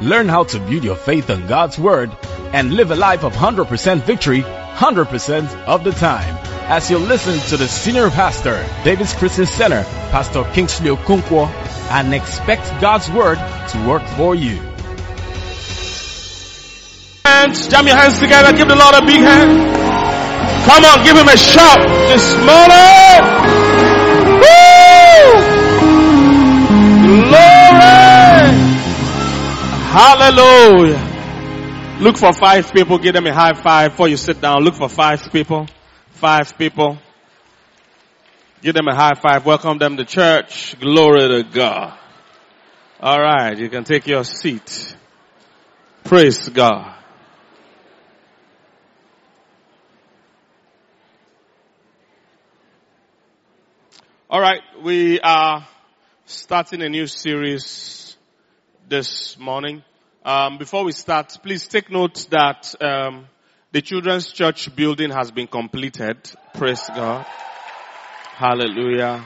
Learn how to build your faith on God's Word and live a life of 100% victory 100% of the time. As you listen to the Senior Pastor, David's Christian Center, Pastor Kingsley Okonkwo, and expect God's Word to work for you. Hands, jam your hands together, give the Lord a big hand. Come on, give him a shout this morning. Hallelujah. Look for five people, give them a high five before you sit down. Look for five people. Five people. Give them a high five. Welcome them to church. Glory to God. Alright, you can take your seat. Praise God. Alright, we are starting a new series this morning. Um, before we start, please take note that um, the children's church building has been completed. Praise God. Hallelujah.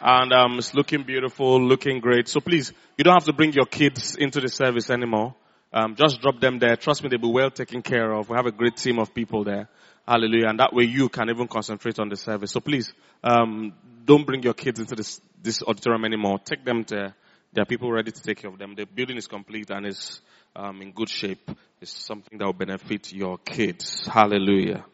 And um, it's looking beautiful, looking great. So please, you don't have to bring your kids into the service anymore. Um, just drop them there. Trust me, they'll be well taken care of. We have a great team of people there. Hallelujah. And that way you can even concentrate on the service. So please, um, don't bring your kids into this, this auditorium anymore. Take them to there are people ready to take care of them. The building is complete and is um, in good shape. It's something that will benefit your kids. Hallelujah.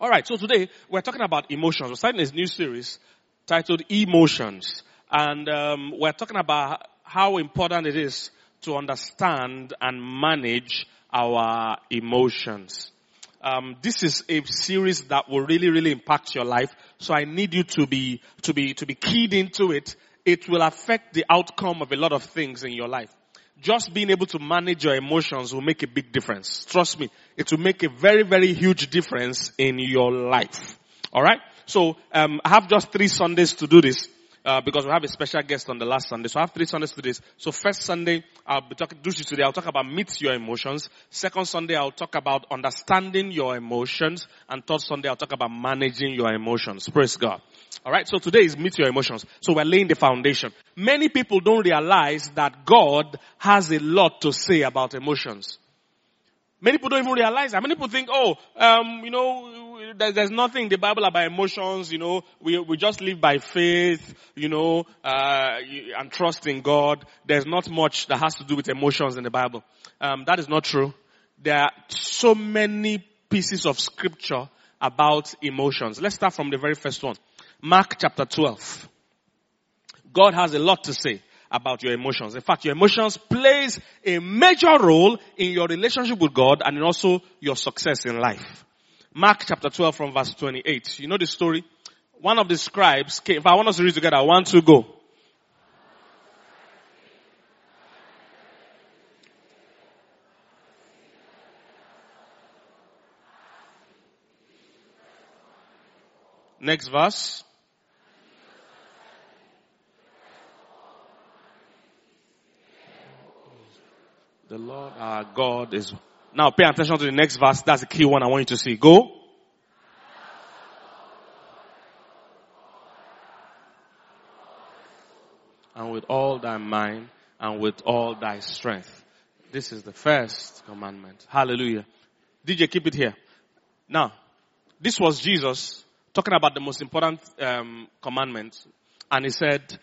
All right. So today we're talking about emotions. We're starting this new series titled Emotions, and um, we're talking about how important it is to understand and manage our emotions. Um, this is a series that will really, really impact your life. So I need you to be to be to be keyed into it it will affect the outcome of a lot of things in your life. Just being able to manage your emotions will make a big difference. Trust me, it will make a very, very huge difference in your life. Alright? So, um, I have just three Sundays to do this uh, because we have a special guest on the last Sunday. So I have three Sundays to. So first Sunday, I'll be talking, today, I'll talk about meet your emotions. Second Sunday, I'll talk about understanding your emotions. And third Sunday, I'll talk about managing your emotions. Praise God. Alright, so today is meet your emotions. So we're laying the foundation. Many people don't realize that God has a lot to say about emotions. Many people don't even realize that. Many people think, oh, um, you know, there's, there's nothing in the Bible about emotions, you know, we, we just live by faith, you know, uh, and trust in God. There's not much that has to do with emotions in the Bible. Um, that is not true. There are so many pieces of scripture about emotions. Let's start from the very first one. Mark chapter 12. God has a lot to say about your emotions. In fact, your emotions plays a major role in your relationship with God and also your success in life. Mark chapter 12 from verse 28. You know the story? One of the scribes came, if I want us to read together, one, two, go. Next verse. The Lord our God is. Now pay attention to the next verse. That's the key one I want you to see. Go. And with all thy mind and with all thy strength. This is the first commandment. Hallelujah. DJ, keep it here. Now, this was Jesus talking about the most important um, commandment, and he said,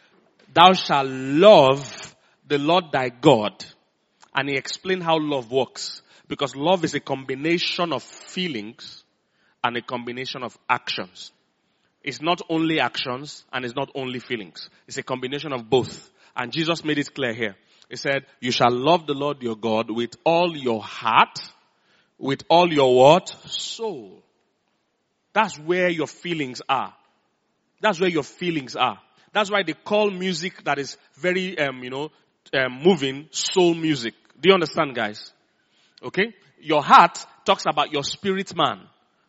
"Thou shalt love the Lord thy God and he explained how love works. Because love is a combination of feelings and a combination of actions. It's not only actions and it's not only feelings. It's a combination of both. And Jesus made it clear here. He said, you shall love the Lord your God with all your heart, with all your what? Soul. That's where your feelings are. That's where your feelings are. That's why they call music that is very, um, you know, um, moving soul music. Do you understand guys? Okay? Your heart talks about your spirit man.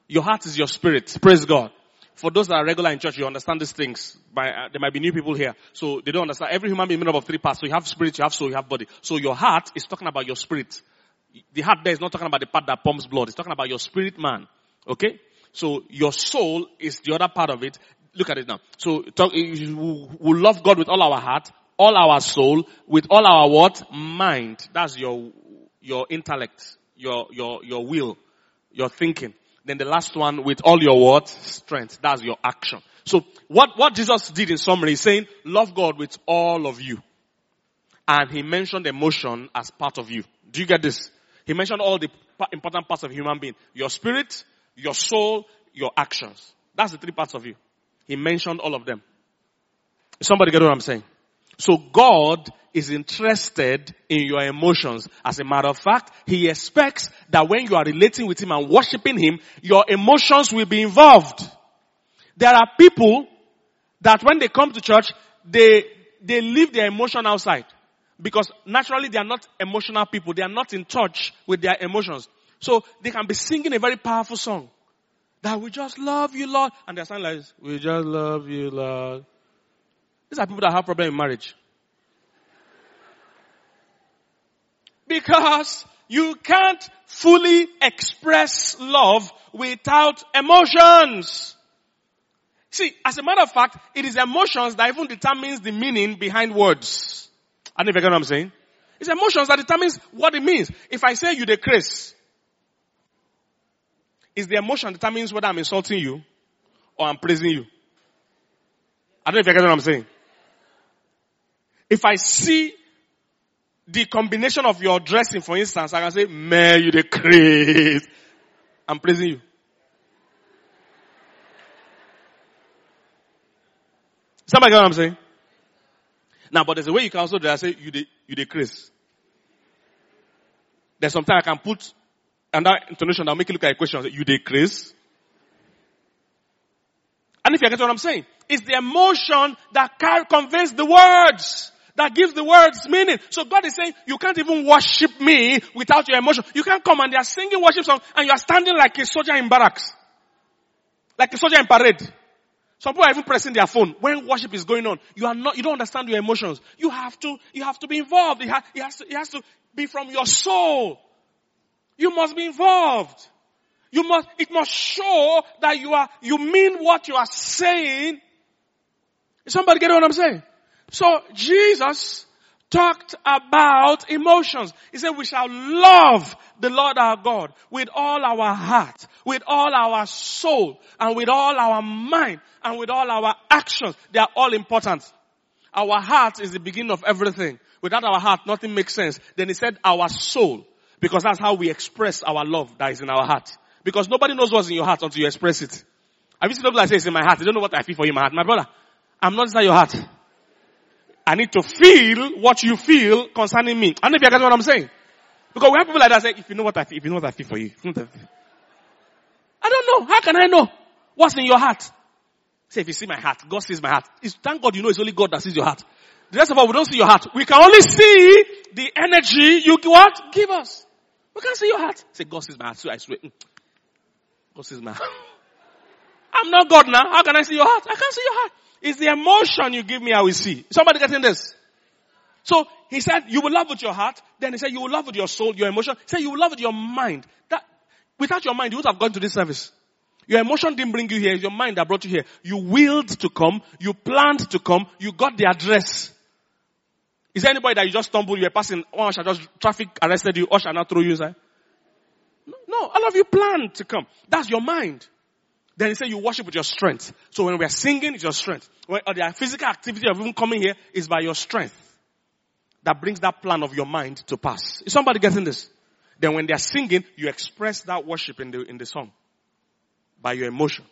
Your heart is your spirit. Praise God. For those that are regular in church, you understand these things. By, uh, there might be new people here, so they don't understand. Every human being made up of three parts. So you have spirit, you have soul, you have body. So your heart is talking about your spirit. The heart there is not talking about the part that pumps blood. It's talking about your spirit man. Okay? So your soul is the other part of it. Look at it now. So talk, we love God with all our heart, all our soul, with all our what? Mind. That's your, your intellect, your, your, your will, your thinking. Then the last one, with all your what? Strength. That's your action. So what, what Jesus did in summary is saying, love God with all of you. And he mentioned emotion as part of you. Do you get this? He mentioned all the important parts of human being. Your spirit, your soul, your actions. That's the three parts of you. He mentioned all of them. Somebody get what I'm saying? So God is interested in your emotions. As a matter of fact, He expects that when you are relating with Him and worshiping Him, your emotions will be involved. There are people that when they come to church, they, they leave their emotion outside. Because naturally they are not emotional people. They are not in touch with their emotions. So they can be singing a very powerful song. That we just love you, Lord. And they're saying like we just love you, Lord. These are people that have problem in marriage. Because you can't fully express love without emotions. See, as a matter of fact, it is emotions that even determines the meaning behind words. I don't know if you get what I'm saying. It's emotions that determines what it means. If I say you decrease, is the emotion determines whether I'm insulting you or I'm praising you. I don't know if you get what I'm saying. If I see the combination of your dressing, for instance, I can say, man, you the. I'm praising you. Somebody get what I'm saying? Now, but there's a way you can also do that. Say, you the, you the. There's sometimes I can put another intonation that'll make you look at a question. You the. And if you get what I'm saying, it's the emotion that conveys the words that gives the words meaning. So God is saying, you can't even worship me without your emotion. You can't come and they are singing worship songs and you are standing like a soldier in barracks. Like a soldier in parade. Some people are even pressing their phone when worship is going on. You are not, you don't understand your emotions. You have to, you have to be involved. It, ha, it, has to, it has to be from your soul. You must be involved. You must, it must show that you are, you mean what you are saying. Somebody get what I'm saying? So Jesus talked about emotions. He said we shall love the Lord our God with all our heart, with all our soul, and with all our mind, and with all our actions. They are all important. Our heart is the beginning of everything. Without our heart, nothing makes sense. Then he said our soul, because that's how we express our love that is in our heart. Because nobody knows what's in your heart until you express it. Have you seen people that say it's in my heart? They don't know what I feel for you in my heart. My brother, I'm not inside your heart. I need to feel what you feel concerning me. I don't know if you guys know what I'm saying. Because we have people like that say, if you know what I feel, if you know what I feel for you. I don't know. How can I know what's in your heart? Say, if you see my heart, God sees my heart. It's, thank God you know it's only God that sees your heart. The rest of us, we don't see your heart. We can only see the energy you what? Give us. We can't see your heart. Say, God sees my heart. So I swear. Mm. God sees my heart. I'm not God now. How can I see your heart? I can't see your heart. It's the emotion you give me I will see. Somebody getting this? So he said you will love with your heart. Then he said you will love with your soul, your emotion. He said you will love with your mind. That without your mind you would have gone to this service. Your emotion didn't bring you here. Your mind that brought you here. You willed to come. You planned to come. You got the address. Is there anybody that you just stumbled, you were passing, oh, one usher just traffic arrested you, oh, usher now throw you inside? No, all of you planned to come. That's your mind. Then he said you worship with your strength. So when we are singing, it's your strength. When or the physical activity of even coming here is by your strength. That brings that plan of your mind to pass. Is somebody getting this? Then when they are singing, you express that worship in the, in the song. By your emotion.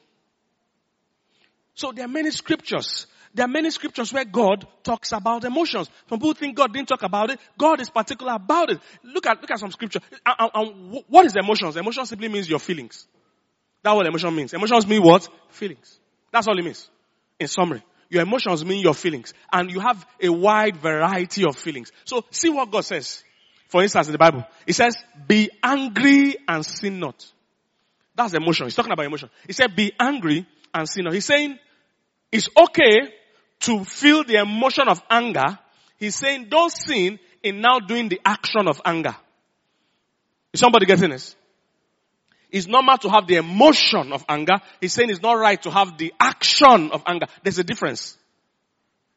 So there are many scriptures. There are many scriptures where God talks about emotions. Some people think God didn't talk about it. God is particular about it. Look at, look at some scripture. And, and, and what is emotions? Emotion simply means your feelings. That's what emotion means. Emotions mean what? Feelings. That's all it means. In summary. Your emotions mean your feelings. And you have a wide variety of feelings. So see what God says. For instance, in the Bible, it says, be angry and sin not. That's emotion. He's talking about emotion. He said, be angry and sin not. He's saying, it's okay to feel the emotion of anger. He's saying, don't sin in now doing the action of anger. Is somebody getting this? It's normal to have the emotion of anger. He's saying it's not right to have the action of anger. There's a difference.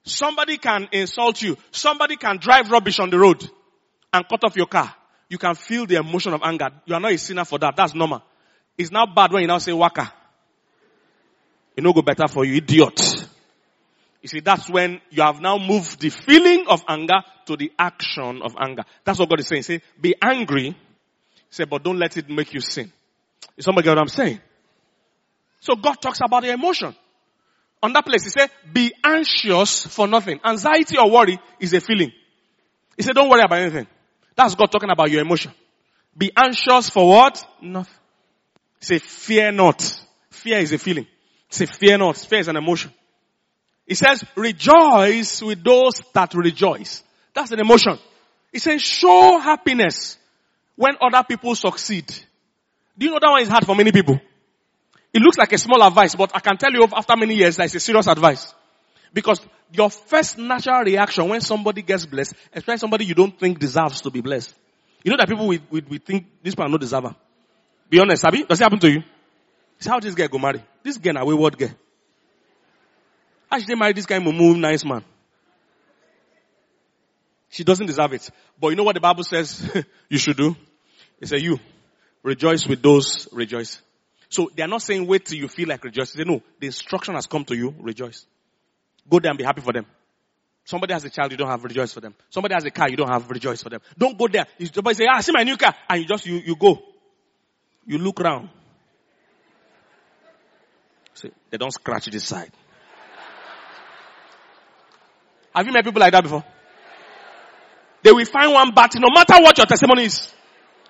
Somebody can insult you. Somebody can drive rubbish on the road and cut off your car. You can feel the emotion of anger. You are not a sinner for that. That's normal. It's now bad when you now say waka. It no go better for you, idiot. You see, that's when you have now moved the feeling of anger to the action of anger. That's what God is saying. Say, be angry. Say, but don't let it make you sin. Is somebody get what I'm saying? So God talks about the emotion. On that place, he said, be anxious for nothing. Anxiety or worry is a feeling. He said, don't worry about anything. That's God talking about your emotion. Be anxious for what? Nothing. Say, fear not. Fear is a feeling. Say, fear not. Fear is an emotion. He says, rejoice with those that rejoice. That's an emotion. He says, show happiness when other people succeed. Do you know that one is hard for many people? It looks like a small advice, but I can tell you after many years that it's a serious advice. Because your first natural reaction when somebody gets blessed, especially somebody you don't think deserves to be blessed. You know that people we, we, we think this person no deserve. Be honest, Abby. Does it happen to you? See how this guy go marry. This girl a wayward girl. How should they marry this guy mumu nice man? She doesn't deserve it. But you know what the Bible says you should do? It says you rejoice with those rejoice. So they are not saying wait till you feel like rejoicing. They know the instruction has come to you, rejoice. Go there and be happy for them. Somebody has a child, you don't have rejoice for them. Somebody has a car, you don't have rejoice for them. Don't go there. Somebody say, ah, see my new car. And you just, you, you go. You look around. See, they don't scratch this side. Have you met people like that before? They will find one thing, no matter what your testimony is.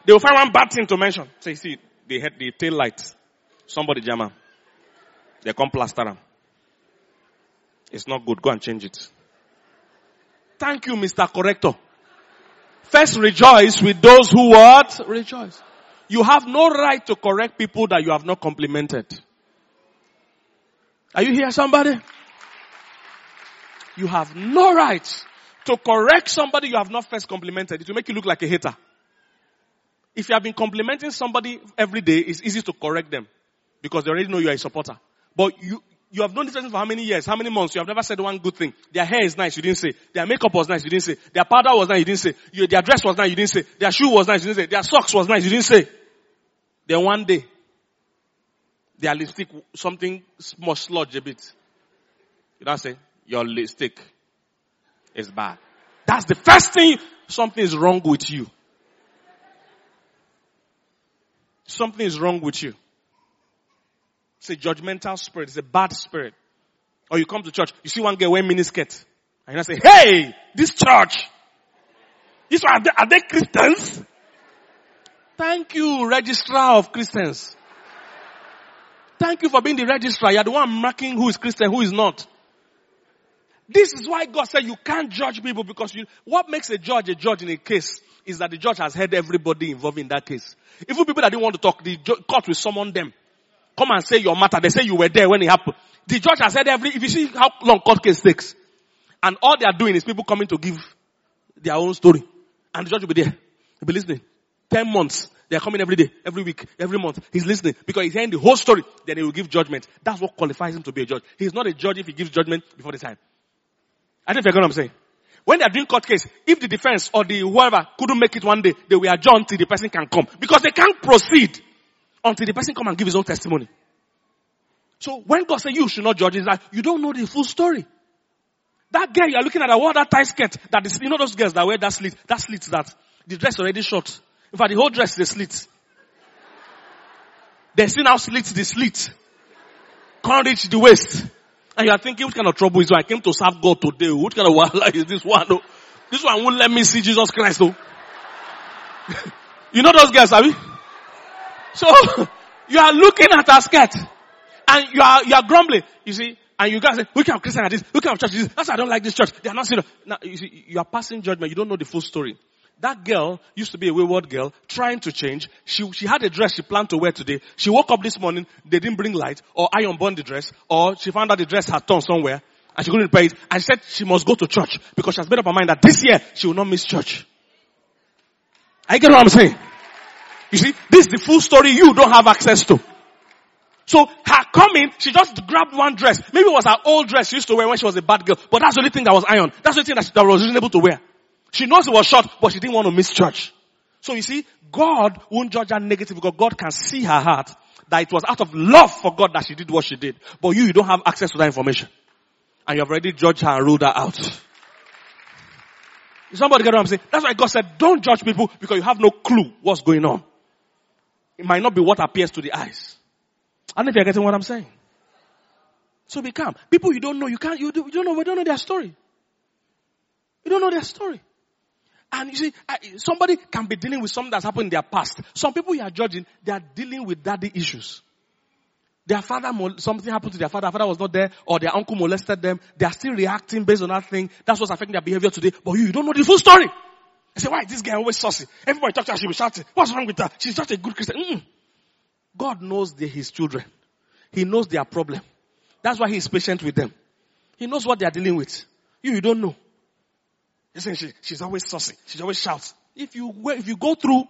They will find one bad thing to mention. Say, see, they had the tail lights. Somebody jam They come plaster them. It's not good. Go and change it. Thank you, Mr. Corrector. First rejoice with those who what? Rejoice. You have no right to correct people that you have not complimented. Are you here somebody? You have no right to correct somebody you have not first complimented. It will make you look like a hater. If you have been complimenting somebody every day, it's easy to correct them because they already know you are a supporter. But you, you have known this person for how many years, how many months? You have never said one good thing. Their hair is nice, you didn't say. Their makeup was nice, you didn't say. Their powder was nice, you didn't say. You, their dress was nice, you didn't say. Their shoe was nice, you didn't say. Their socks was nice, you didn't say. Then one day, their lipstick, something must sludge a bit. You don't say, your lipstick is bad. That's the first thing, something is wrong with you. Something is wrong with you. It's a judgmental spirit. It's a bad spirit. Or you come to church, you see one girl wearing miniskirt. And you say, hey, this church, this one, are they, are they Christians? Thank you, registrar of Christians. Thank you for being the registrar. You're the one marking who is Christian, who is not. This is why God said you can't judge people because you, what makes a judge a judge in a case is that the judge has heard everybody involved in that case. Even people that didn't want to talk, the court will summon them. Come and say your matter. They say you were there when it happened. The judge has said every, if you see how long court case takes, and all they are doing is people coming to give their own story. And the judge will be there. He'll be listening. Ten months. They are coming every day, every week, every month. He's listening because he's hearing the whole story. Then he will give judgment. That's what qualifies him to be a judge. He's not a judge if he gives judgment before the time. I think you get what I'm saying. When they are doing court case, if the defense or the whoever couldn't make it one day, they will adjourn till the person can come. Because they can't proceed until the person come and give his own testimony. So when God says you should not judge, it's like you don't know the full story. That girl you're looking at, a wore that tight skirt, that is, you know those girls that wear that slit, that slit that, the dress already short. In fact, the whole dress is slit. They still now slit the slit. Can't reach the waist. And you are thinking, what kind of trouble is it? I came to serve God today. What kind of wahala is this one? Oh? This one won't let me see Jesus Christ. Oh. you know those girls, have you? So, you are looking at her skirt. And you are, you are grumbling. You see, and you guys say, kind of Christian at this? Kind of church is this? That's why I don't like this church. They are not serious. Now, you see, you are passing judgment. You don't know the full story. That girl used to be a wayward girl, trying to change. She, she had a dress she planned to wear today. She woke up this morning, they didn't bring light, or iron burned the dress, or she found out the dress had torn somewhere, and she couldn't repair it, and said she must go to church, because she has made up her mind that this year, she will not miss church. I get what I'm saying? You see, this is the full story you don't have access to. So her coming, she just grabbed one dress. Maybe it was her old dress she used to wear when she was a bad girl, but that's the only thing that was iron. That's the only thing that, she, that was reasonable to wear. She knows it was short, but she didn't want to miss church. So you see, God won't judge her negative because God can see her heart that it was out of love for God that she did what she did. But you, you don't have access to that information. And you have already judged her and ruled her out. Somebody get what I'm saying? That's why God said, don't judge people because you have no clue what's going on. It might not be what appears to the eyes. I don't know if you're getting what I'm saying. So be calm. People you don't know, you can't, you, do, you don't know, we don't know their story. You don't know their story. And you see, somebody can be dealing with something that's happened in their past. Some people you are judging, they are dealing with daddy issues. Their father, something happened to their father, father was not there, or their uncle molested them. They are still reacting based on that thing. That's what's affecting their behavior today. But you, you don't know the full story. I say, why is this guy always saucy? Everybody talks to her, she'll be shouting. What's wrong with her? She's such a good Christian. Mm-mm. God knows the, his children. He knows their problem. That's why he's patient with them. He knows what they are dealing with. You, you don't know. She, she's always saucy. She always shouts. If you, if you go through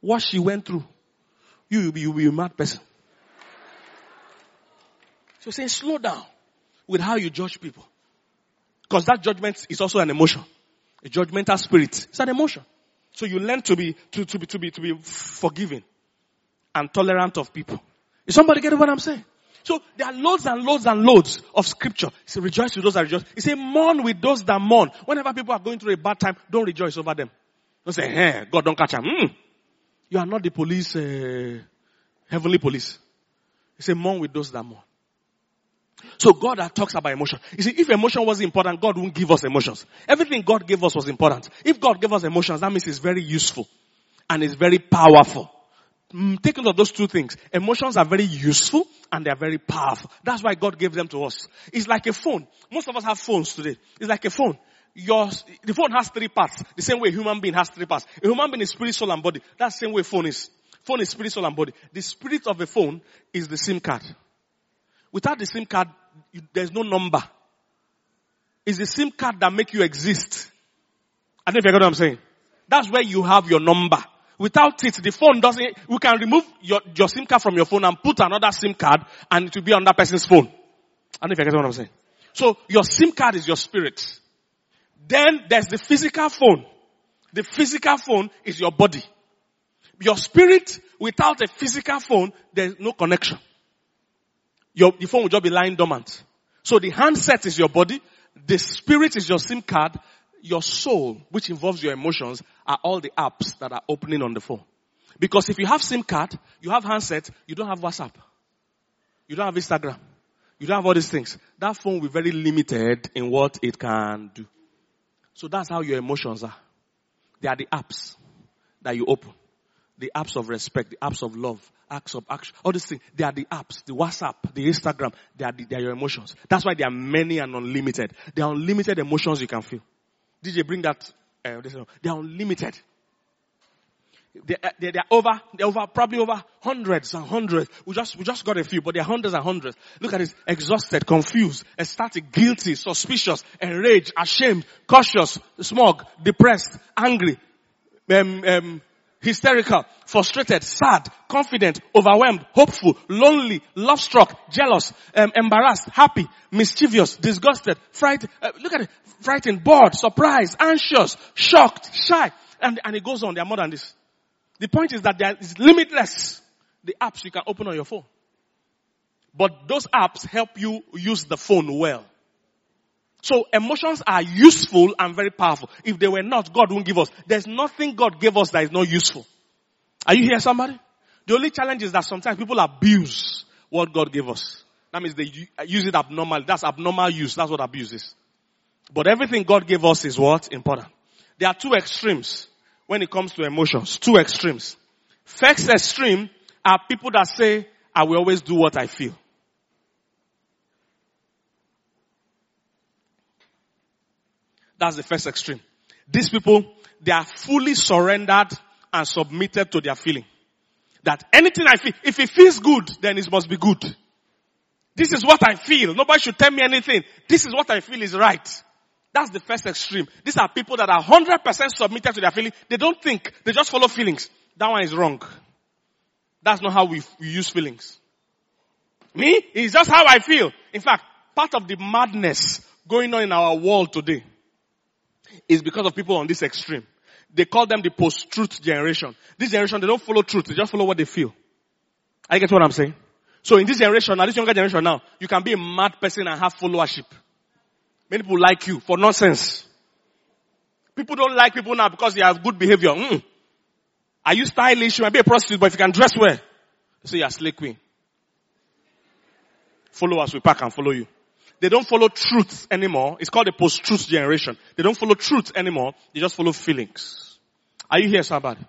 what she went through, you will be, you will be a mad person. So saying slow down with how you judge people. Because that judgment is also an emotion. A judgmental spirit. It's an emotion. So you learn to be, to, to be, to be, to be forgiving and tolerant of people. Is somebody getting what I'm saying? So there are loads and loads and loads of scripture. He said, rejoice with those that rejoice. He said, mourn with those that mourn. Whenever people are going through a bad time, don't rejoice over them. Don't say, hey, God don't catch them. Mm. You are not the police, uh, heavenly police. He said, mourn with those that mourn. So God talks about emotion. You see, if emotion was important, God wouldn't give us emotions. Everything God gave us was important. If God gave us emotions, that means it's very useful and it's very powerful. Mm, take note of those two things. Emotions are very useful and they are very powerful. That's why God gave them to us. It's like a phone. Most of us have phones today. It's like a phone. Your, the phone has three parts. The same way a human being has three parts. A human being is spirit, soul, and body. That's the same way phone is. Phone is spirit, soul, and body. The spirit of a phone is the SIM card. Without the SIM card, there's no number. It's the SIM card that make you exist. I don't know if you get what I'm saying. That's where you have your number. Without it, the phone doesn't, we can remove your, your SIM card from your phone and put another SIM card and it will be on that person's phone. I don't know if you get what I'm saying. So your SIM card is your spirit. Then there's the physical phone. The physical phone is your body. Your spirit, without a physical phone, there's no connection. Your, the phone will just be lying dormant. So the handset is your body, the spirit is your SIM card, your soul, which involves your emotions, are all the apps that are opening on the phone. Because if you have SIM card, you have handset, you don't have WhatsApp. You don't have Instagram. You don't have all these things. That phone will be very limited in what it can do. So that's how your emotions are. They are the apps that you open. The apps of respect, the apps of love, acts of action, all these things. They are the apps, the WhatsApp, the Instagram. They are, the, they are your emotions. That's why they are many and unlimited. They are unlimited emotions you can feel. DJ, bring that. Uh, they are unlimited. They, uh, they, they, are over, they're over, probably over hundreds and hundreds. We just, we just got a few, but they're hundreds and hundreds. Look at this. Exhausted, confused, ecstatic, guilty, suspicious, enraged, ashamed, cautious, smug, depressed, angry, um, um, hysterical, frustrated, sad, confident, overwhelmed, hopeful, lonely, love-struck, jealous, um, embarrassed, happy, mischievous, disgusted, frightened. Uh, look at it. Frightened, bored, surprised, anxious, shocked, shy. And, and it goes on. There are more than this. The point is that there is limitless the apps you can open on your phone. But those apps help you use the phone well. So emotions are useful and very powerful. If they were not, God won't give us. There's nothing God gave us that is not useful. Are you here somebody? The only challenge is that sometimes people abuse what God gave us. That means they uh, use it abnormally. That's abnormal use. That's what abuse is. But everything God gave us is what? Important. There are two extremes when it comes to emotions. Two extremes. First extreme are people that say, I will always do what I feel. That's the first extreme. These people, they are fully surrendered and submitted to their feeling. That anything I feel, if it feels good, then it must be good. This is what I feel. Nobody should tell me anything. This is what I feel is right. That's the first extreme. These are people that are 100% submitted to their feeling. They don't think. They just follow feelings. That one is wrong. That's not how we, we use feelings. Me? It's just how I feel. In fact, part of the madness going on in our world today is because of people on this extreme. They call them the post-truth generation. This generation, they don't follow truth. They just follow what they feel. I get what I'm saying? So in this generation, now this younger generation now, you can be a mad person and have followership. Many people like you for nonsense. People don't like people now because they have good behavior. Mm. Are you stylish? You might be a prostitute, but if you can dress well, say you're a slave queen. Followers will pack and follow you. They don't follow truth anymore. It's called a post-truth generation. They don't follow truth anymore. They just follow feelings. Are you here, somebody?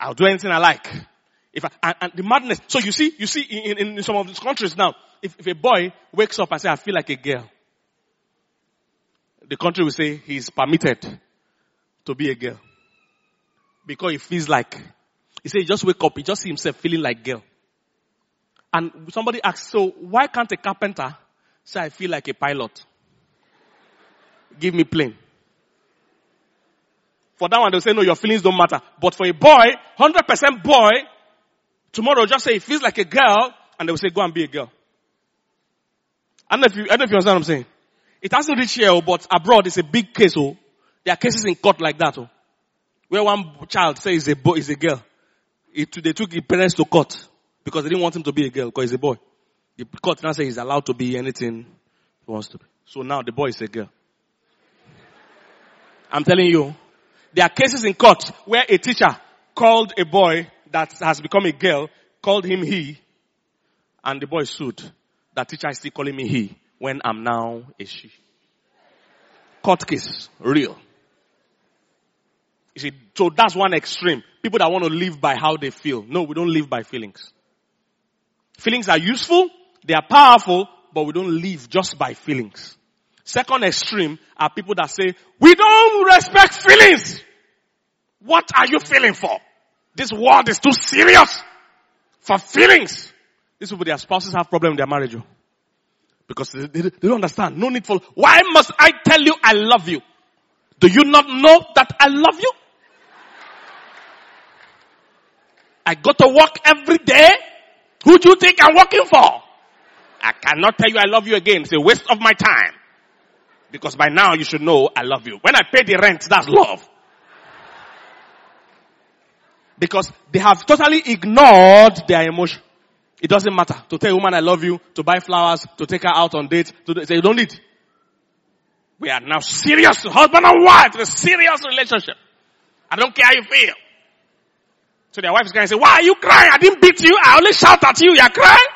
I'll do anything I like. If I, and, and, the madness. So you see, you see in, in, in some of these countries now, if, if a boy wakes up and say, I feel like a girl, the country will say he's permitted to be a girl. Because he feels like, he said he just wake up, he just see himself feeling like girl. And somebody asks, so why can't a carpenter say I feel like a pilot? Give me plane. For that one, they'll say, no, your feelings don't matter. But for a boy, 100% boy, Tomorrow, just say he feels like a girl, and they will say, go and be a girl. I don't know if you, I don't know if you understand what I'm saying. It hasn't reached here, oh, but abroad it's a big case. Oh, there are cases in court like that. Oh, where one child says a boy is a girl. It, they took his parents to court because they didn't want him to be a girl because he's a boy. The court now says he's allowed to be anything he wants to be. So now the boy is a girl. I'm telling you, there are cases in court where a teacher called a boy that has become a girl called him he, and the boy sued. That teacher is still calling me he when I'm now a she. Court case, real. You see, so that's one extreme. People that want to live by how they feel. No, we don't live by feelings. Feelings are useful, they are powerful, but we don't live just by feelings. Second extreme are people that say, we don't respect feelings. What are you feeling for? This world is too serious for feelings. This These people, their spouses have problem in their marriage. Oh. Because they, they, they don't understand. No need for, why must I tell you I love you? Do you not know that I love you? I go to work every day. Who do you think I'm working for? I cannot tell you I love you again. It's a waste of my time. Because by now you should know I love you. When I pay the rent, that's love. Because they have totally ignored their emotion. It doesn't matter to tell a woman I love you, to buy flowers, to take her out on dates, to say you don't need. We are now serious, husband and wife, a serious relationship. I don't care how you feel. So their wife is going to say, why are you crying? I didn't beat you. I only shout at you. You're crying?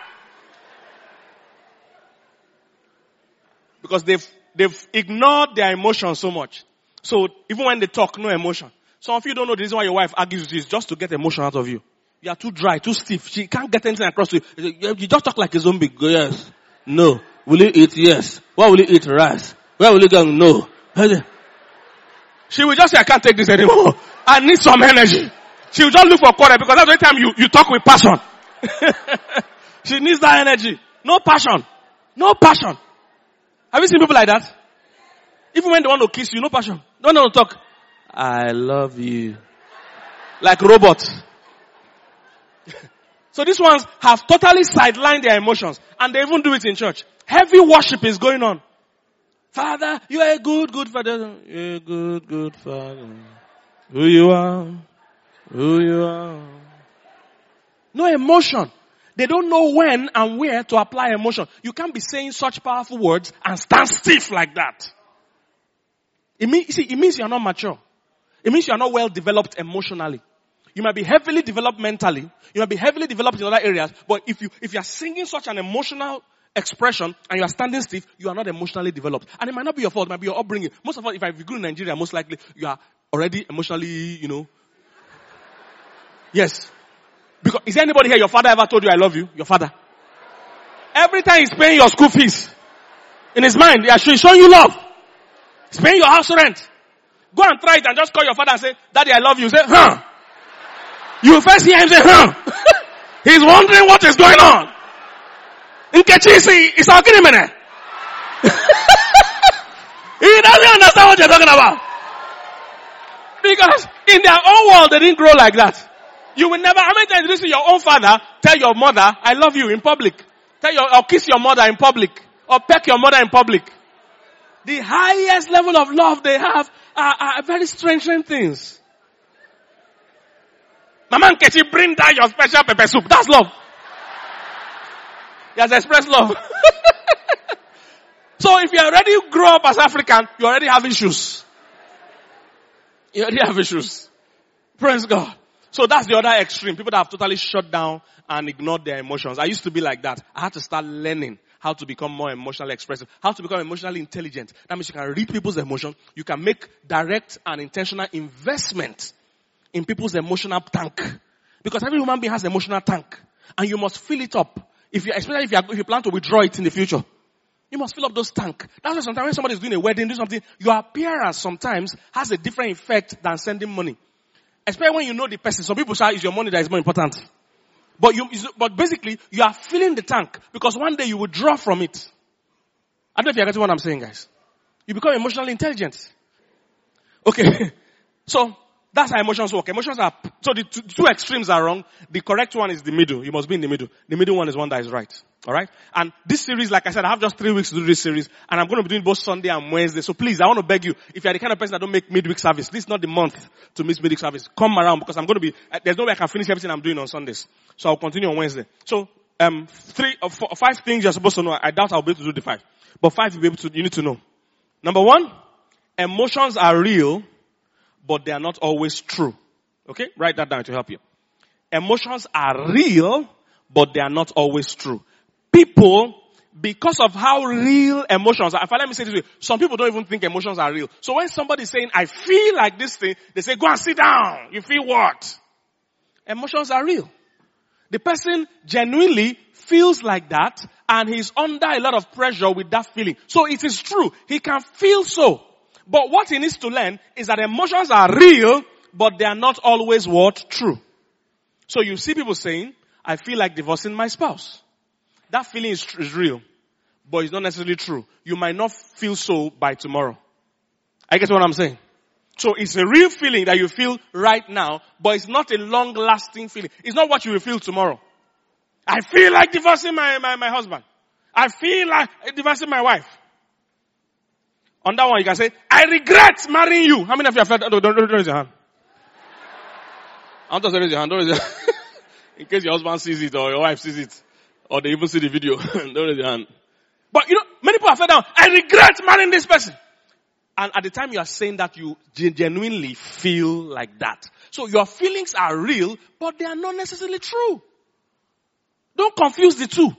Because they've, they've ignored their emotions so much. So even when they talk, no emotion. Some of you don't know the reason why your wife argues with you is just to get emotion out of you. You are too dry, too stiff. She can't get anything across to you. You just talk like a zombie. Yes. No. Will you eat? Yes. What will you eat? Rice. Where will you go? No. She will just say, I can't take this anymore. I need some energy. She will just look for quarter because that's the time you, you talk with passion. she needs that energy. No passion. No passion. Have you seen people like that? Even when they want to kiss you, no passion. Don't want to talk. I love you. Like robots. so these ones have totally sidelined their emotions and they even do it in church. Heavy worship is going on. Father, you are a good, good father. You're a good, good father. Who you are. Who you are. No emotion. They don't know when and where to apply emotion. You can't be saying such powerful words and stand stiff like that. It means, see, it means you're not mature. It means you are not well developed emotionally. You might be heavily developed mentally. You might be heavily developed in other areas. But if you, if you are singing such an emotional expression and you are standing stiff, you are not emotionally developed. And it might not be your fault. It might be your upbringing. Most of us, if I grew in Nigeria, most likely you are already emotionally, you know. Yes. Because, is anybody here, your father ever told you I love you? Your father. Every time he's paying your school fees, in his mind, he's showing you love. He's paying your house rent. Go and try it and just call your father and say, Daddy, I love you. Say, huh. You first hear him say, huh. He's wondering what is going on. Nkechi see, it's all getting minute. he doesn't understand what you're talking about. Because in their own world, they didn't grow like that. You will never, how many times you see your own father tell your mother, I love you in public? Tell your, or kiss your mother in public? Or peck your mother in public? The highest level of love they have are, are very strange things. Mama Nkechi, bring down your special pepper soup. That's love. He has expressed love. so if you already grow up as African, you already have issues. You already have issues. Praise God. So that's the other extreme. People that have totally shut down and ignored their emotions. I used to be like that. I had to start learning how to become more emotionally expressive, how to become emotionally intelligent. That means you can read people's emotions. You can make direct and intentional investment in people's emotional tank. Because every human being has an emotional tank. And you must fill it up. If you, especially if you, are, if you plan to withdraw it in the future. You must fill up those tank. That's why sometimes when somebody is doing a wedding, do something, your appearance sometimes has a different effect than sending money. Especially when you know the person. Some people say ah, it's your money that is more important. But you, but basically, you are filling the tank because one day you will draw from it. I don't know if you're getting what I'm saying, guys. You become emotionally intelligent. Okay. so, that's how emotions work. Emotions are, so the two, two, extremes are wrong. The correct one is the middle. You must be in the middle. The middle one is one that is right. Alright? And this series, like I said, I have just three weeks to do this series, and I'm going to be doing both Sunday and Wednesday. So please, I want to beg you, if you're the kind of person that don't make midweek service, this is not the month to miss midweek service. Come around because I'm going to be, uh, there's no way I can finish everything I'm doing on Sundays. So I'll continue on Wednesday. So, um, three or uh, four, five things you're supposed to know. I doubt I'll be able to do the five. But five you'll be able to, you need to know. Number one, emotions are real, but they are not always true. Okay? Write that down to help you. Emotions are real, but they are not always true. People, because of how real emotions are, if I let me say this way, some people don't even think emotions are real. So when somebody is saying, I feel like this thing, they say, go and sit down. You feel what? Emotions are real. The person genuinely feels like that and he's under a lot of pressure with that feeling. So it is true. He can feel so. But what he needs to learn is that emotions are real, but they are not always what? True. So you see people saying, I feel like divorcing my spouse. That feeling is, is real, but it's not necessarily true. You might not feel so by tomorrow. I get what I'm saying? So it's a real feeling that you feel right now, but it's not a long lasting feeling. It's not what you will feel tomorrow. I feel like divorcing my, my, my husband. I feel like divorcing my wife. On that one, you can say, I regret marrying you. How many of you have felt, oh, don't, don't, don't raise your hand. I'm just raise your hand. Don't raise your hand. In case your husband sees it or your wife sees it. Or they even see the video. don't raise your hand. But you know, many people have felt. I regret marrying this person. And at the time you are saying that you genuinely feel like that. So your feelings are real, but they are not necessarily true. Don't confuse the two.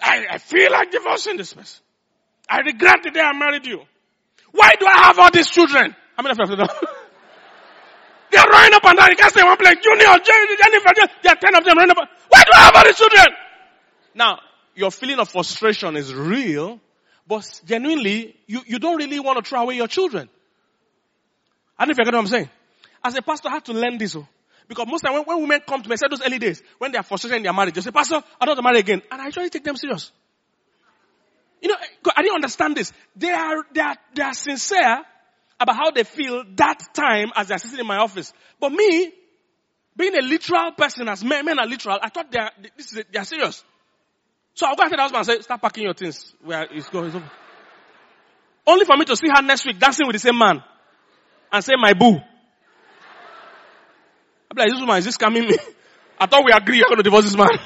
I, I feel like divorcing this person. I regret the day I married you. Why do I have all these children? How many of you have They're running up and down. You can't stay one place. Junior, Jennifer, there are ten of them running up. Why do I have all these children? Now, your feeling of frustration is real, but genuinely, you, you don't really want to throw away your children. I don't know if you get what I'm saying. As a pastor, I have to learn this. Oh. Because most time when, when women come to me, I said those early days, when they are frustrated in their marriage, they say, Pastor, I don't want to marry again. And I usually take them serious. You know, I didn't understand this. They are, they are, they are sincere about how they feel that time as they're sitting in my office. But me, being a literal person, as men, men are literal, I thought they are, this is, they are serious. So I'll go and tell the husband and say, start packing your things. Where it's going. Only for me to see her next week dancing with the same man. And say, my boo. I'm like, this woman is just coming me. I thought we agreed you're going to divorce this man.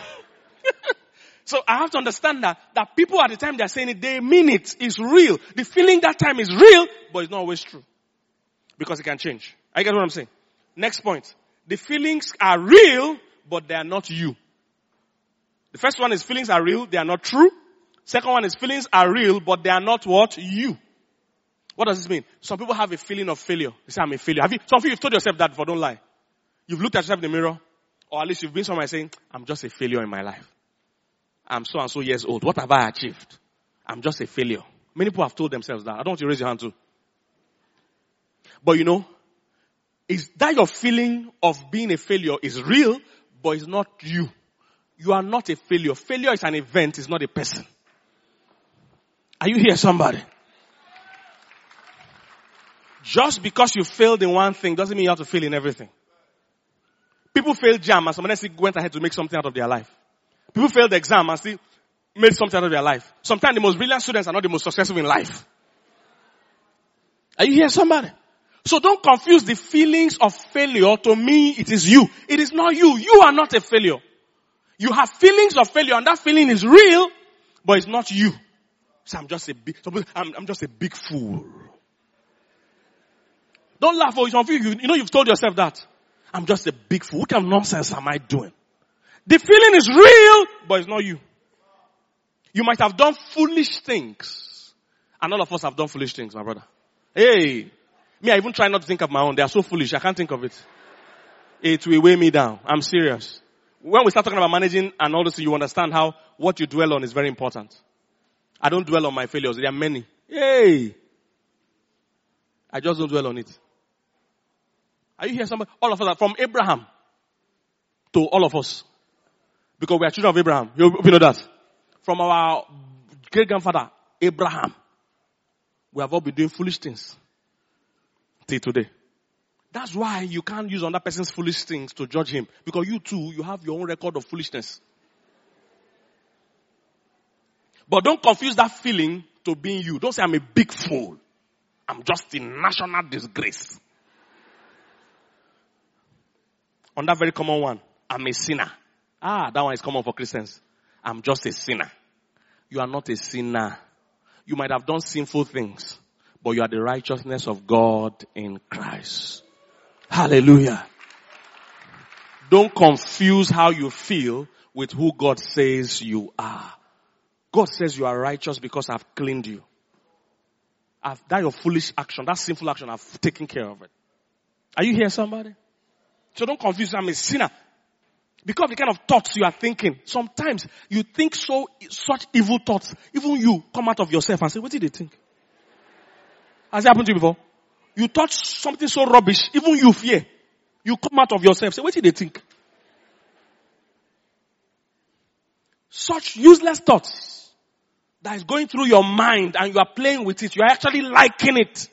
so I have to understand that, that people at the time they're saying it, they mean it. It's real. The feeling that time is real, but it's not always true. Because it can change. I get what I'm saying. Next point. The feelings are real, but they are not you. The first one is feelings are real, they are not true. Second one is feelings are real, but they are not what? You. What does this mean? Some people have a feeling of failure. They say, I'm a failure. Have you, some of you have told yourself that before, don't lie. You've looked at yourself in the mirror, or at least you've been somewhere saying, I'm just a failure in my life. I'm so and so years old. What have I achieved? I'm just a failure. Many people have told themselves that. I don't want you to raise your hand too. But you know, is that your feeling of being a failure is real, but it's not you. You are not a failure. Failure is an event, it's not a person. Are you here somebody? Just because you failed in one thing doesn't mean you have to fail in everything. People failed JAMB and someone went ahead to make something out of their life. People failed the exam and still made something out of their life. Sometimes the most brilliant students are not the most successful in life. Are you here somebody? So don't confuse the feelings of failure. To me, it is you. It is not you. You are not a failure. You have feelings of failure and that feeling is real, but it's not you. So I'm just a big, I'm, I'm just a big fool. Don't laugh or oh, some of you, you know you've told yourself that. I'm just a big fool. What kind of nonsense am I doing? The feeling is real, but it's not you. You might have done foolish things. And all of us have done foolish things, my brother. Hey, me, I even try not to think of my own. They are so foolish. I can't think of it. It will weigh me down. I'm serious. When we start talking about managing and all this, you understand how what you dwell on is very important. I don't dwell on my failures. There are many. Hey! I just don't dwell on it. Are you here? Somebody? All of us are from Abraham to all of us. Because we are children of Abraham. You, know that. From our great grandfather, Abraham. We have all been doing foolish things till today. That's why you can't use another person's foolish things to judge him. Because you too, you have your own record of foolishness. But don't confuse that feeling to being you. Don't say I'm a big fool. I'm just a national disgrace. On that very common one, I'm a sinner. Ah, that one is common for Christians. I'm just a sinner. You are not a sinner. You might have done sinful things but you are the righteousness of God in Christ. Hallelujah. Don't confuse how you feel with who God says you are. God says you are righteous because I've cleaned you. I've, that your foolish action, that sinful action, I've taken care of it. Are you here somebody? So don't confuse, I'm a sinner. Because of the kind of thoughts you are thinking, sometimes you think so, such evil thoughts, even you come out of yourself and say, what did they think? Has it happened to you before? You touch something so rubbish, even you fear. You come out of yourself, say, what did they think? Such useless thoughts that is going through your mind and you are playing with it. You are actually liking it.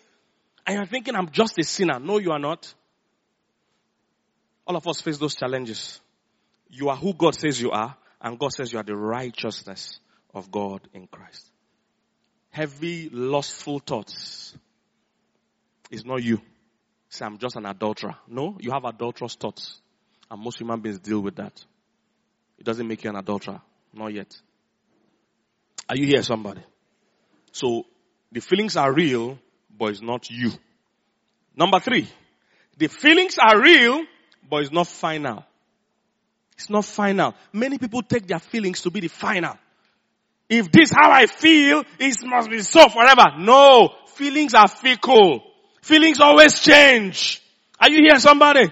And you're thinking, I'm just a sinner. No, you are not. All of us face those challenges. You are who God says you are, and God says you are the righteousness of God in Christ. Heavy, lustful thoughts it's not you. Say, I'm just an adulterer. No, you have adulterous thoughts. And most human beings deal with that. It doesn't make you an adulterer. Not yet. Are you here, somebody? So, the feelings are real, but it's not you. Number three, the feelings are real, but it's not final. It's not final. Many people take their feelings to be the final. If this how I feel, it must be so forever. No, feelings are fickle. Feelings always change. Are you here somebody?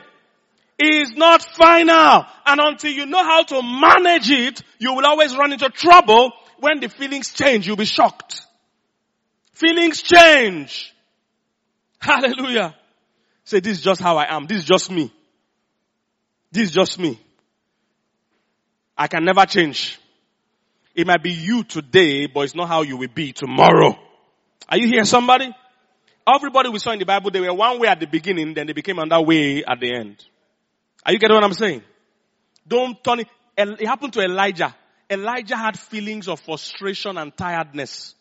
It is not final. And until you know how to manage it, you will always run into trouble. When the feelings change, you'll be shocked. Feelings change. Hallelujah. Say, this is just how I am. This is just me. This is just me. I can never change. It might be you today, but it's not how you will be tomorrow. Are you here somebody? Everybody we saw in the Bible, they were one way at the beginning, then they became another way at the end. Are you getting what I'm saying? Don't turn it. It happened to Elijah. Elijah had feelings of frustration and tiredness.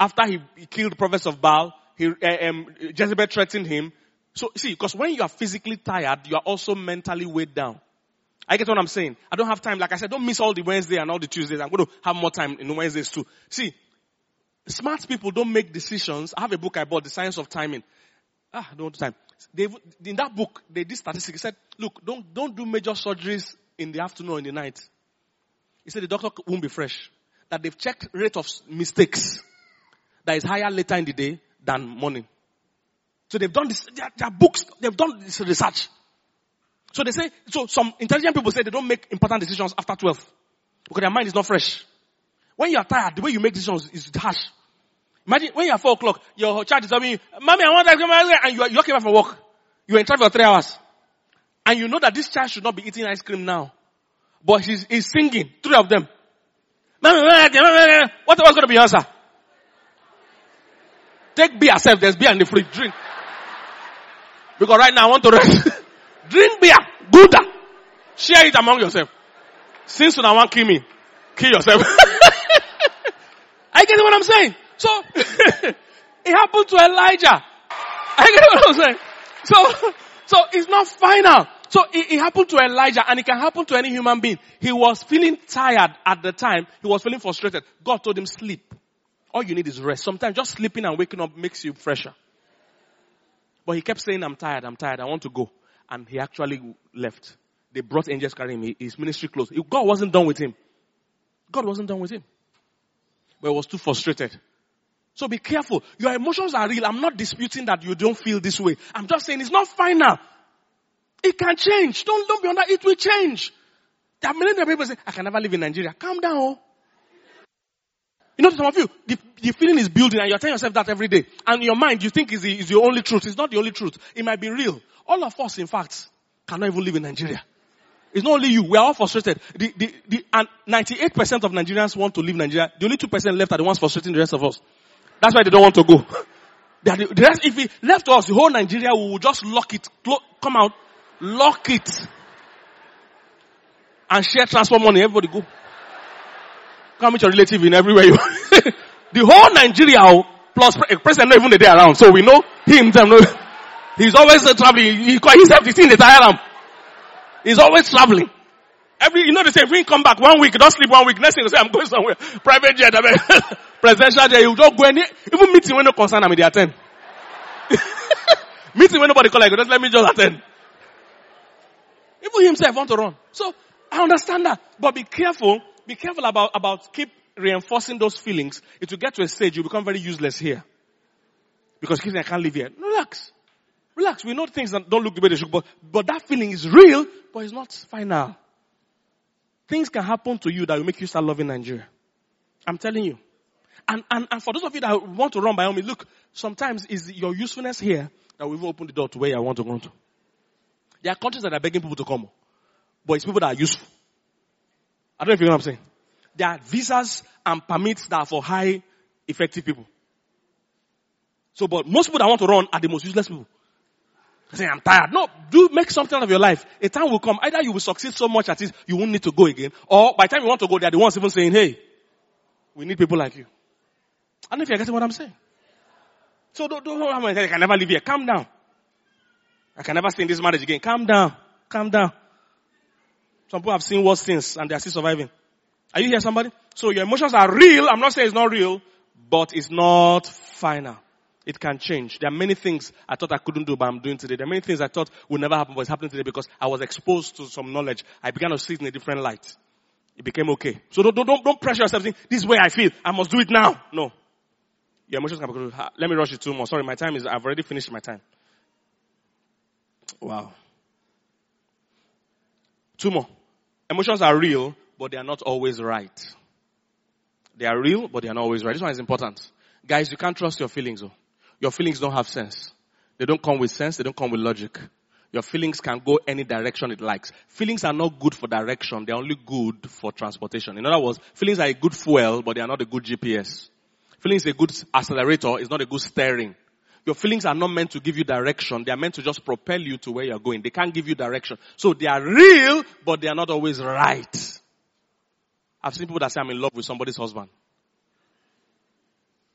After he, he killed the prophets of Baal, he, um, Jezebel threatened him. So, see, because when you are physically tired, you are also mentally weighed down. I get what I'm saying. I don't have time. Like I said, don't miss all the Wednesday and all the Tuesdays. I'm going to have more time in the Wednesdays too. See, Smart people don't make decisions. I have a book I bought, The Science of Timing. Ah, don't time. They, in that book, they did statistics. He said, look, don't, don't do major surgeries in the afternoon or in the night. He said the doctor won't be fresh. That they've checked rate of mistakes that is higher later in the day than morning. So they've done this, their books, they've done this research. So they say, so some intelligent people say they don't make important decisions after 12. Because their mind is not fresh. When you are tired, the way you make decisions is harsh. Imagine when you are four o'clock, your child is telling you, Mommy, I want to come and you are, you came back from work. You are in traffic for three hours. And you know that this child should not be eating ice cream now. But he's, he's singing, three of them. Mommy, what was going to be your answer? Take beer yourself, there's beer in the fridge, drink. Because right now I want to rest. Drink beer. Gouda. Share it among yourself. Since you want kill me, kill yourself. I get what I'm saying. So, it happened to Elijah. I get what I'm saying. So, so it's not final. So it, it, happened to Elijah and it can happen to any human being. He was feeling tired at the time. He was feeling frustrated. God told him sleep. All you need is rest. Sometimes just sleeping and waking up makes you fresher. But he kept saying, I'm tired, I'm tired, I want to go. And he actually left. They brought angels carrying him. His ministry closed. God wasn't done with him. God wasn't done with him. But he was too frustrated. So be careful. Your emotions are real. I'm not disputing that you don't feel this way. I'm just saying it's not final. It can change. Don't, don't be under, it will change. There are many people say, I can never live in Nigeria. Calm down. Oh. You know, some of you, the, the feeling is building and you're telling yourself that every day. And your mind, you think is the, is the only truth. It's not the only truth. It might be real. All of us, in fact, cannot even live in Nigeria. It's not only you. We are all frustrated. The, the, the, and 98% of Nigerians want to leave Nigeria. The only 2% left are the ones frustrating the rest of us. That's why they don't want to go. The, the rest, if we left us, the whole Nigeria, we will just lock it, come out, lock it, and share transport money. Everybody go. Come meet your relative in everywhere you. the whole Nigeria oh, plus president not even a day around, so we know him. He's always uh, traveling. He, he himself is in the tire He's always traveling. Every, you know, they say, if we come back one week, don't sleep one week, next thing you say, I'm going somewhere. Private jet, I mean, presidential jet, you don't go any, even meeting when no concern, I mean, they attend. meeting when nobody call, like, just let me just attend. Even himself want to run. So, I understand that. But be careful, be careful about, about keep reinforcing those feelings. It will get to a stage you become very useless here. Because you I can't live here. Relax. Relax. We know things that don't look the way they should, but, but that feeling is real, but it's not final. Things can happen to you that will make you start loving Nigeria. I'm telling you. And, and, and for those of you that want to run by me, look, sometimes it's your usefulness here that will even open the door to where I want to go to. There are countries that are begging people to come, but it's people that are useful. I don't know if you know what I'm saying. There are visas and permits that are for high effective people. So, but most people that want to run are the most useless people. Say, I'm tired. No, do make something out of your life. A time will come. Either you will succeed so much at it, you won't need to go again. Or by the time you want to go, they're the ones even saying, hey, we need people like you. I don't know if you're getting what I'm saying. So don't, don't, I can never live here. Calm down. I can never stay in this marriage again. Calm down. Calm down. Some people have seen worse things and they are still surviving. Are you here somebody? So your emotions are real. I'm not saying it's not real, but it's not final. It can change. There are many things I thought I couldn't do, but I'm doing today. There are many things I thought would never happen, but it's happening today because I was exposed to some knowledge. I began to see it in a different light. It became okay. So don't, don't, don't pressure yourself. Think, this is where I feel. I must do it now. No. Your emotions can be Let me rush it two more. Sorry, my time is, I've already finished my time. Wow. Two more. Emotions are real, but they are not always right. They are real, but they are not always right. This one is important. Guys, you can't trust your feelings. Though. Your feelings don't have sense. They don't come with sense. They don't come with logic. Your feelings can go any direction it likes. Feelings are not good for direction. They're only good for transportation. In other words, feelings are a good fuel, but they are not a good GPS. Feelings are a good accelerator It's not a good steering. Your feelings are not meant to give you direction. They are meant to just propel you to where you're going. They can't give you direction. So they are real, but they are not always right. I've seen people that say I'm in love with somebody's husband.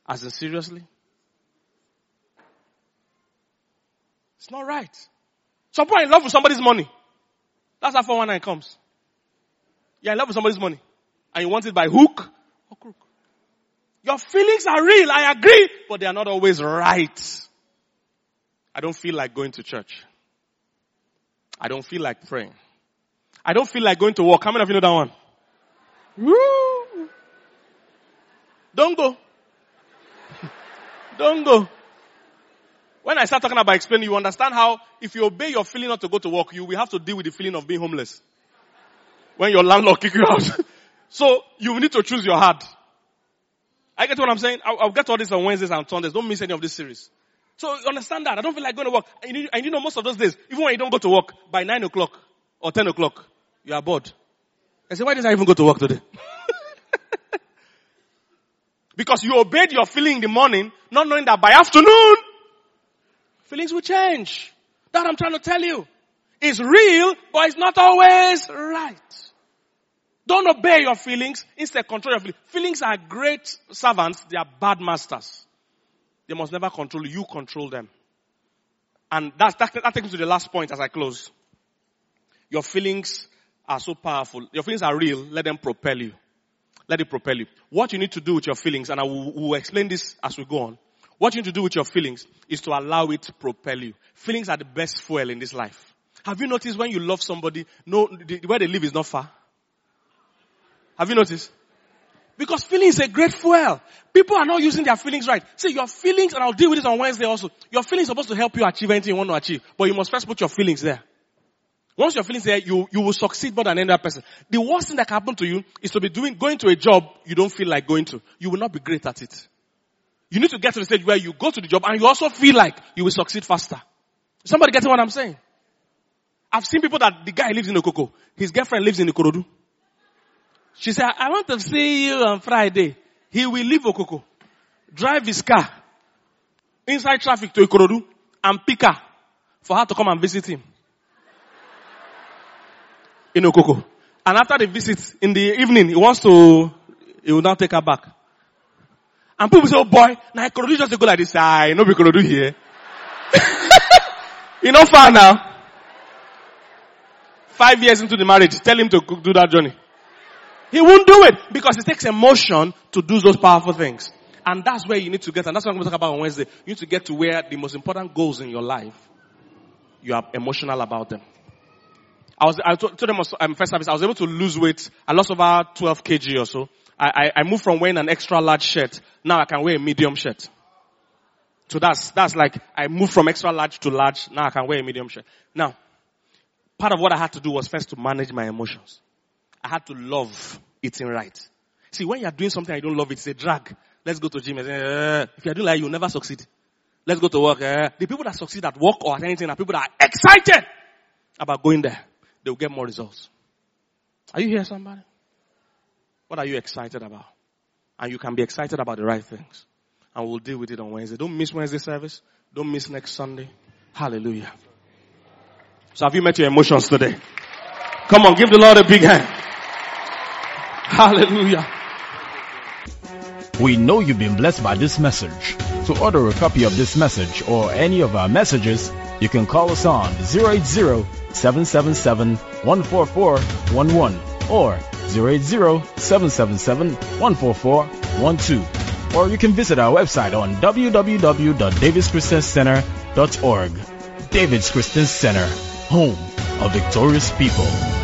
As in seriously? It's not right. Some people are in love with somebody's money. That's how 419 comes. You're in love with somebody's money. And you want it by hook or crook. Your feelings are real, I agree, but they are not always right. I don't feel like going to church. I don't feel like praying. I don't feel like going to work. How many of you know that one? Woo! Don't go. don't go. When I start talking about explaining, you understand how if you obey your feeling not to go to work, you will have to deal with the feeling of being homeless. When your landlord kick you out. so you need to choose your heart. I get what I'm saying? I'll, I'll, get all this on Wednesdays and Sundays. Don't miss any of this series. So understand that. I don't feel like going to work. And you, know most of those days, even when you don't go to work, by 9 o'clock or 10 o'clock, you are bored. I say, why did I even go to work today? because you obeyed your feeling in the morning, not knowing that by afternoon, Feelings will change. That I'm trying to tell you. It's real, but it's not always right. Don't obey your feelings, instead control your feelings. Feelings are great servants, they are bad masters. They must never control you, control them. And that's, that, that takes me to the last point as I close. Your feelings are so powerful. Your feelings are real. Let them propel you. Let it propel you. What you need to do with your feelings, and I will, will explain this as we go on. What you need to do with your feelings is to allow it to propel you. Feelings are the best fuel in this life. Have you noticed when you love somebody, no, the, where they live is not far? Have you noticed? Because feeling is a great fuel. People are not using their feelings right. See, your feelings, and I'll deal with this on Wednesday also. Your feelings are supposed to help you achieve anything you want to achieve. But you must first put your feelings there. Once your feelings there, you, you will succeed more than any other person. The worst thing that can happen to you is to be doing, going to a job you don't feel like going to. You will not be great at it. You need to get to the stage where you go to the job and you also feel like you will succeed faster. Somebody getting what I'm saying? I've seen people that the guy lives in Okoko. His girlfriend lives in Ikorodu. She said, I want to see you on Friday. He will leave Okoko, drive his car inside traffic to Ikorodu and pick her for her to come and visit him in Okoko. And after the visit in the evening, he wants to, he will now take her back. And people say, oh boy, now I Ikorodu just go like this. I know we Ikorodu here. you know far now. Five years into the marriage, tell him to do that journey. He won't do it because it takes emotion to do those powerful things. And that's where you need to get, and that's what I'm going to talk about on Wednesday. You need to get to where the most important goals in your life, you are emotional about them. I was, I told, them um, first service, I was able to lose weight. I lost over 12 kg or so. I, I, I moved from wearing an extra large shirt. Now I can wear a medium shirt. So that's, that's like, I moved from extra large to large. Now I can wear a medium shirt. Now, part of what I had to do was first to manage my emotions. I had to love eating right. See, when you're doing something I don't love, it, it's a drag. Let's go to gym. Uh, if you're doing like you'll never succeed. Let's go to work. Uh, the people that succeed at work or at anything are people that are excited about going there. They'll get more results. Are you here, somebody? What are you excited about? And you can be excited about the right things. And we'll deal with it on Wednesday. Don't miss Wednesday service. Don't miss next Sunday. Hallelujah. So have you met your emotions today? Come on, give the Lord a big hand. Hallelujah. We know you've been blessed by this message. To order a copy of this message or any of our messages, you can call us on 080-777-14411 or 080-777-14412. Or you can visit our website on www.davidschristiancenter.org. David's Christian Center, home of victorious people.